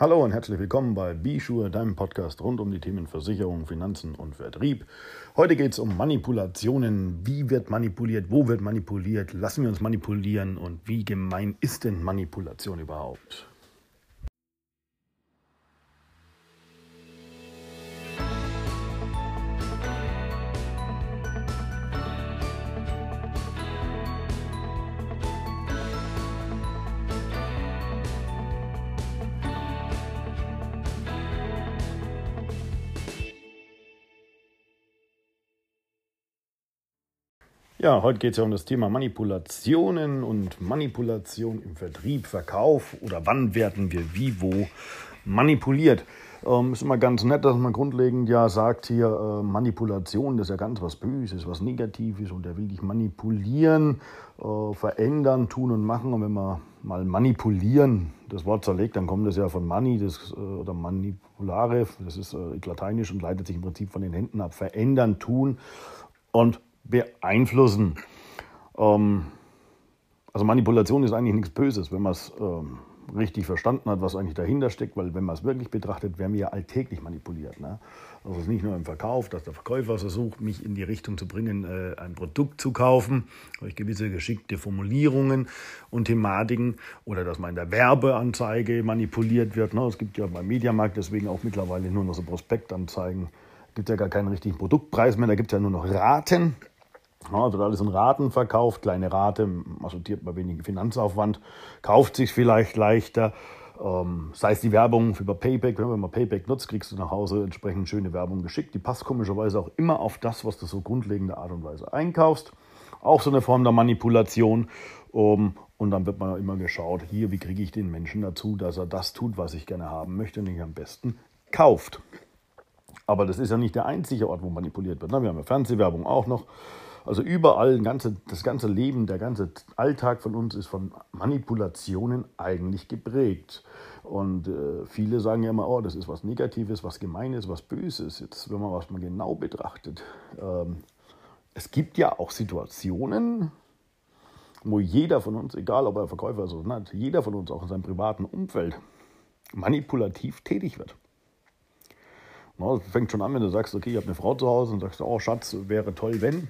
Hallo und herzlich willkommen bei Bischuhe, deinem Podcast rund um die Themen Versicherung, Finanzen und Vertrieb. Heute geht es um Manipulationen. Wie wird manipuliert? Wo wird manipuliert? Lassen wir uns manipulieren? Und wie gemein ist denn Manipulation überhaupt? Ja, heute geht es ja um das Thema Manipulationen und Manipulation im Vertrieb, Verkauf oder wann werden wir wie, wo manipuliert. Ähm, ist immer ganz nett, dass man grundlegend ja sagt, hier äh, Manipulation, das ist ja ganz was Böses, was Negatives und er will dich manipulieren, äh, verändern, tun und machen. Und wenn man mal manipulieren das Wort zerlegt, dann kommt das ja von Mani das, äh, oder manipulare, das ist äh, lateinisch und leitet sich im Prinzip von den Händen ab. Verändern, tun und beeinflussen. Ähm, also Manipulation ist eigentlich nichts Böses, wenn man es ähm, richtig verstanden hat, was eigentlich dahinter steckt, weil wenn man es wirklich betrachtet, werden wir ja alltäglich manipuliert. Ne? Also es ist nicht nur im Verkauf, dass der Verkäufer versucht, mich in die Richtung zu bringen, äh, ein Produkt zu kaufen, durch gewisse geschickte Formulierungen und Thematiken oder dass man in der Werbeanzeige manipuliert wird. Ne? Es gibt ja beim Mediamarkt deswegen auch mittlerweile nur noch so Prospektanzeigen. Es gibt ja gar keinen richtigen Produktpreis mehr, da gibt es ja nur noch Raten. Ja, wird alles in Raten verkauft, kleine Rate, resultiert bei weniger Finanzaufwand, kauft sich vielleicht leichter. Ähm, sei es die Werbung über Payback, wenn man Payback nutzt, kriegst du nach Hause entsprechend schöne Werbung geschickt. Die passt komischerweise auch immer auf das, was du so grundlegende Art und Weise einkaufst. Auch so eine Form der Manipulation. Um, und dann wird man immer geschaut, hier, wie kriege ich den Menschen dazu, dass er das tut, was ich gerne haben möchte und ich am besten kauft. Aber das ist ja nicht der einzige Ort, wo manipuliert wird. Ne? Wir haben ja Fernsehwerbung auch noch. Also überall, ganze, das ganze Leben, der ganze Alltag von uns ist von Manipulationen eigentlich geprägt. Und äh, viele sagen ja immer, oh, das ist was Negatives, was Gemeines, was Böses. Jetzt, wenn man was mal genau betrachtet. Ähm, es gibt ja auch Situationen, wo jeder von uns, egal ob er Verkäufer ist oder nicht, jeder von uns auch in seinem privaten Umfeld manipulativ tätig wird. Na, das fängt schon an, wenn du sagst, okay, ich habe eine Frau zu Hause und sagst, oh Schatz, wäre toll, wenn.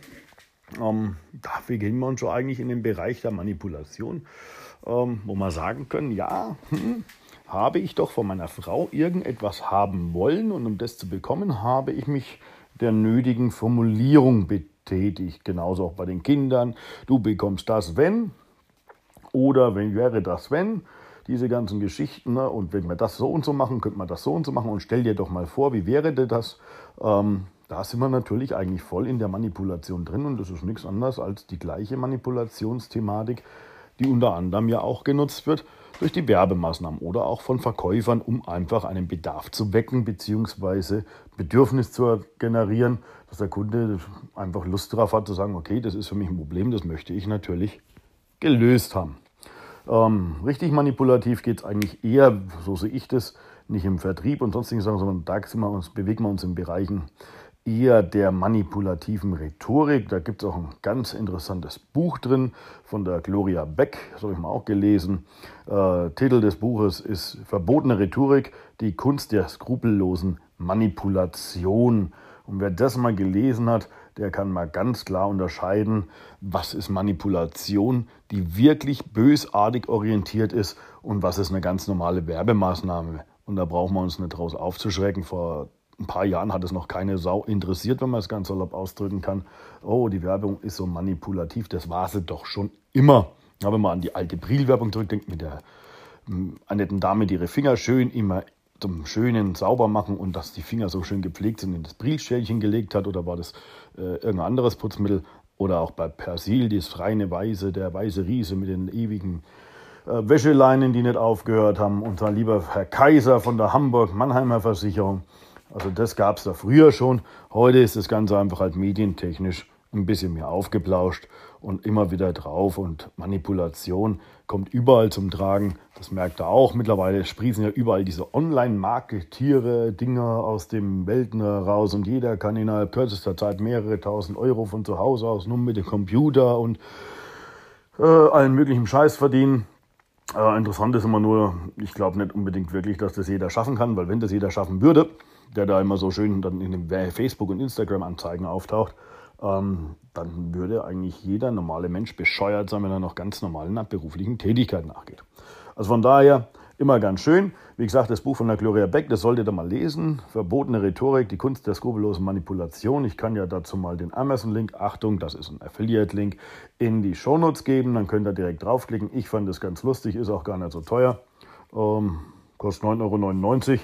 Ähm, dafür gehen wir uns schon eigentlich in den Bereich der Manipulation, ähm, wo wir sagen können, ja, hm, habe ich doch von meiner Frau irgendetwas haben wollen und um das zu bekommen, habe ich mich der nötigen Formulierung betätigt. Genauso auch bei den Kindern. Du bekommst das, wenn. Oder wenn wäre das, wenn. Diese ganzen Geschichten. Ne? Und wenn wir das so und so machen, könnte man das so und so machen. Und stell dir doch mal vor, wie wäre das? Ähm, da sind wir natürlich eigentlich voll in der Manipulation drin und das ist nichts anderes als die gleiche Manipulationsthematik, die unter anderem ja auch genutzt wird durch die Werbemaßnahmen oder auch von Verkäufern, um einfach einen Bedarf zu wecken bzw. Bedürfnis zu generieren, dass der Kunde einfach Lust darauf hat zu sagen, okay, das ist für mich ein Problem, das möchte ich natürlich gelöst haben. Ähm, richtig manipulativ geht es eigentlich eher, so sehe ich das, nicht im Vertrieb und sonstigen Sachen, sondern da wir uns, bewegen wir uns in Bereichen eher der manipulativen Rhetorik. Da gibt es auch ein ganz interessantes Buch drin von der Gloria Beck, das habe ich mal auch gelesen. Äh, Titel des Buches ist Verbotene Rhetorik, die Kunst der skrupellosen Manipulation. Und wer das mal gelesen hat, der kann mal ganz klar unterscheiden, was ist Manipulation, die wirklich bösartig orientiert ist und was ist eine ganz normale Werbemaßnahme. Und da brauchen wir uns nicht draus aufzuschrecken. Vor ein paar Jahren hat es noch keine Sau interessiert, wenn man es ganz salopp ausdrücken kann. Oh, die Werbung ist so manipulativ, das war sie doch schon immer. Ja, wenn man an die alte Bril-Werbung zurückdenkt, mit der hm, netten Dame, die ihre Finger schön immer zum schönen sauber machen und dass die Finger so schön gepflegt sind, in das Brilschälchen gelegt hat oder war das äh, irgendein anderes Putzmittel oder auch bei Persil, das reine Weiße, der weiße Riese mit den ewigen äh, Wäscheleinen, die nicht aufgehört haben. Zwar lieber Herr Kaiser von der Hamburg-Mannheimer Versicherung. Also das gab es da früher schon. Heute ist das Ganze einfach halt medientechnisch ein bisschen mehr aufgeplauscht und immer wieder drauf. Und Manipulation kommt überall zum Tragen. Das merkt er auch. Mittlerweile sprießen ja überall diese Online-Marketiere, Dinger aus dem Welten raus und jeder kann innerhalb kürzester Zeit mehrere tausend Euro von zu Hause aus nur mit dem Computer und äh, allen möglichen Scheiß verdienen. Äh, interessant ist immer nur, ich glaube nicht unbedingt wirklich, dass das jeder schaffen kann, weil wenn das jeder schaffen würde, der da immer so schön dann in den Facebook- und Instagram-Anzeigen auftaucht, ähm, dann würde eigentlich jeder normale Mensch bescheuert sein, wenn er noch ganz normalen beruflichen Tätigkeiten nachgeht. Also von daher immer ganz schön. Wie gesagt, das Buch von der Gloria Beck, das solltet ihr mal lesen. Verbotene Rhetorik, die Kunst der skrupellosen Manipulation. Ich kann ja dazu mal den Amazon-Link, Achtung, das ist ein Affiliate-Link, in die Shownotes geben. Dann könnt ihr direkt draufklicken. Ich fand das ganz lustig, ist auch gar nicht so teuer. Ähm, kostet 9,99 Euro.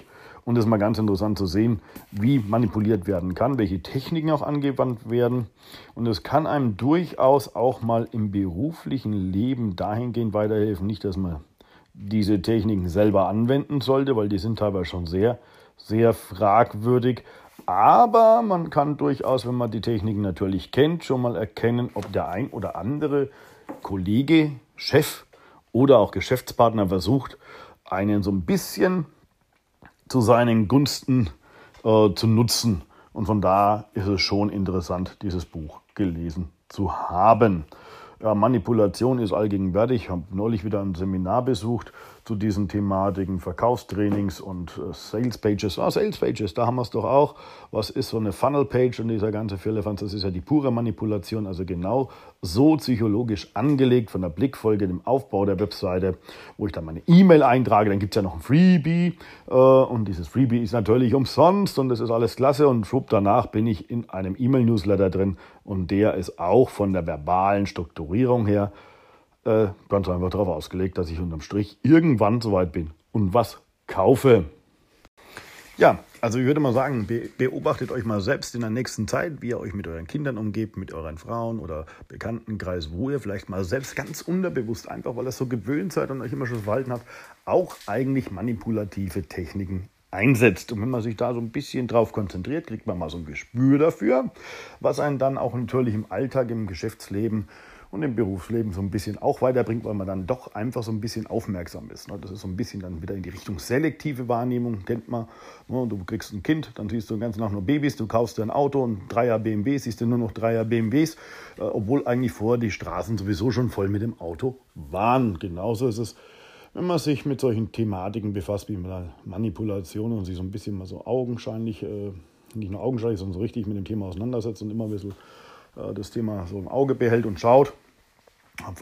Und es ist mal ganz interessant zu sehen, wie manipuliert werden kann, welche Techniken auch angewandt werden. Und es kann einem durchaus auch mal im beruflichen Leben dahingehend weiterhelfen. Nicht, dass man diese Techniken selber anwenden sollte, weil die sind teilweise schon sehr, sehr fragwürdig. Aber man kann durchaus, wenn man die Techniken natürlich kennt, schon mal erkennen, ob der ein oder andere Kollege, Chef oder auch Geschäftspartner versucht, einen so ein bisschen zu seinen Gunsten äh, zu nutzen. Und von da ist es schon interessant, dieses Buch gelesen zu haben. Ja, Manipulation ist allgegenwärtig. Ich habe neulich wieder ein Seminar besucht zu diesen Thematiken, Verkaufstrainings und äh, Sales Pages. Ah, Sales Pages, da haben wir es doch auch. Was ist so eine Funnel Page und dieser ganze Firlefanz? Das ist ja die pure Manipulation, also genau so psychologisch angelegt von der Blickfolge, dem Aufbau der Webseite, wo ich dann meine E-Mail eintrage. Dann gibt es ja noch ein Freebie äh, und dieses Freebie ist natürlich umsonst und das ist alles klasse und schwupp danach bin ich in einem E-Mail-Newsletter drin und der ist auch von der verbalen Strukturierung her äh, ganz einfach darauf ausgelegt, dass ich unterm Strich irgendwann soweit bin und was kaufe. Ja, also ich würde mal sagen, beobachtet euch mal selbst in der nächsten Zeit, wie ihr euch mit euren Kindern umgebt, mit euren Frauen oder Bekanntenkreis, wo ihr vielleicht mal selbst ganz unterbewusst, einfach weil ihr so gewöhnt seid und euch immer schon verhalten habt, auch eigentlich manipulative Techniken einsetzt. Und wenn man sich da so ein bisschen drauf konzentriert, kriegt man mal so ein Gespür dafür, was einen dann auch natürlich im Alltag, im Geschäftsleben und im Berufsleben so ein bisschen auch weiterbringt, weil man dann doch einfach so ein bisschen aufmerksam ist. Ne? Das ist so ein bisschen dann wieder in die Richtung selektive Wahrnehmung, kennt man. Ne? Du kriegst ein Kind, dann siehst du den ganzen Tag nur Babys, du kaufst dir ein Auto und Dreier BMW, siehst du nur noch Dreier BMWs, äh, obwohl eigentlich vorher die Straßen sowieso schon voll mit dem Auto waren. Genauso ist es wenn man sich mit solchen Thematiken befasst, wie Manipulation und sich so ein bisschen mal so augenscheinlich, äh, nicht nur augenscheinlich, sondern so richtig mit dem Thema auseinandersetzt und immer ein bisschen das Thema so im Auge behält und schaut.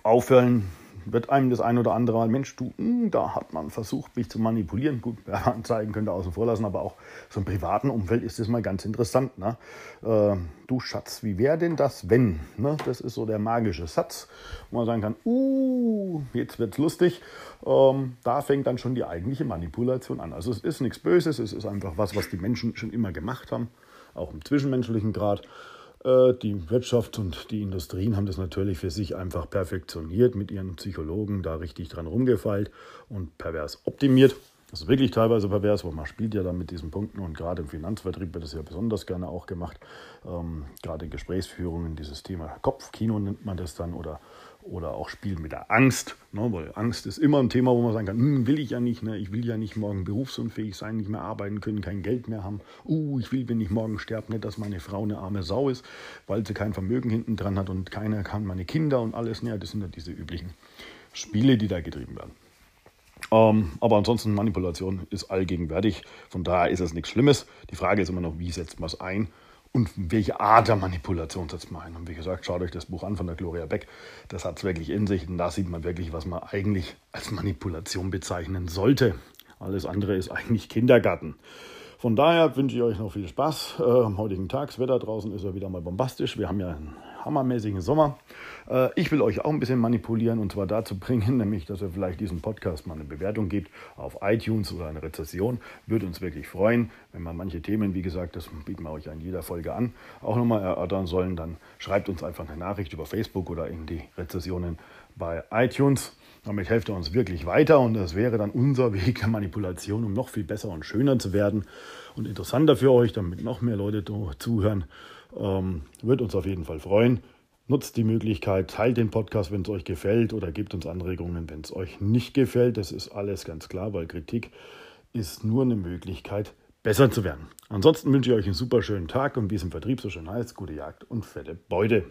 Auffällen wird einem das ein oder andere Mal, Mensch, du, hm, da hat man versucht, mich zu manipulieren. Gut, Anzeigen könnt ihr außen vor lassen, aber auch so im privaten Umfeld ist das mal ganz interessant. Ne? Äh, du Schatz, wie wäre denn das, wenn? Ne? Das ist so der magische Satz, wo man sagen kann, uh, jetzt wird's lustig. Ähm, da fängt dann schon die eigentliche Manipulation an. Also es ist nichts Böses, es ist einfach was, was die Menschen schon immer gemacht haben, auch im zwischenmenschlichen Grad. Äh, die Wirtschaft und die Industrien haben das natürlich für sich einfach perfektioniert, mit ihren Psychologen da richtig dran rumgefeilt und pervers optimiert. Das ist wirklich teilweise pervers, weil man spielt ja dann mit diesen Punkten und gerade im Finanzvertrieb wird das ja besonders gerne auch gemacht. Ähm, gerade in Gesprächsführungen, dieses Thema Kopfkino nennt man das dann oder oder auch spielen mit der Angst, ne, weil Angst ist immer ein Thema, wo man sagen kann, hm, will ich ja nicht, ne, ich will ja nicht morgen berufsunfähig sein, nicht mehr arbeiten können, kein Geld mehr haben. Uh, ich will, wenn ich morgen sterbe, nicht, dass meine Frau eine arme Sau ist, weil sie kein Vermögen hinten dran hat und keiner kann meine Kinder und alles. Ne, das sind ja diese üblichen Spiele, die da getrieben werden. Ähm, aber ansonsten Manipulation ist allgegenwärtig, von daher ist es nichts Schlimmes. Die Frage ist immer noch, wie setzt man es ein und welche Art der Manipulation setzt man ein. Und wie gesagt, schaut euch das Buch an von der Gloria Beck. Das hat es wirklich in sich und da sieht man wirklich, was man eigentlich als Manipulation bezeichnen sollte. Alles andere ist eigentlich Kindergarten. Von daher wünsche ich euch noch viel Spaß äh, am heutigen Tag. Das Wetter draußen ist ja wieder mal bombastisch. Wir haben ja einen hammermäßigen Sommer. Äh, ich will euch auch ein bisschen manipulieren und zwar dazu bringen, nämlich, dass ihr vielleicht diesen Podcast mal eine Bewertung gibt auf iTunes oder eine Rezession. Würde uns wirklich freuen, wenn man manche Themen, wie gesagt, das bieten wir euch in jeder Folge an, auch nochmal erörtern sollen. Dann schreibt uns einfach eine Nachricht über Facebook oder in die Rezessionen bei iTunes. Damit helft ihr uns wirklich weiter und das wäre dann unser Weg der Manipulation, um noch viel besser und schöner zu werden und interessanter für euch, damit noch mehr Leute zuhören. Ähm, wird uns auf jeden Fall freuen. Nutzt die Möglichkeit, teilt den Podcast, wenn es euch gefällt oder gebt uns Anregungen, wenn es euch nicht gefällt. Das ist alles ganz klar, weil Kritik ist nur eine Möglichkeit, besser zu werden. Ansonsten wünsche ich euch einen super schönen Tag und wie es im Vertrieb so schön heißt, gute Jagd und fette Beute.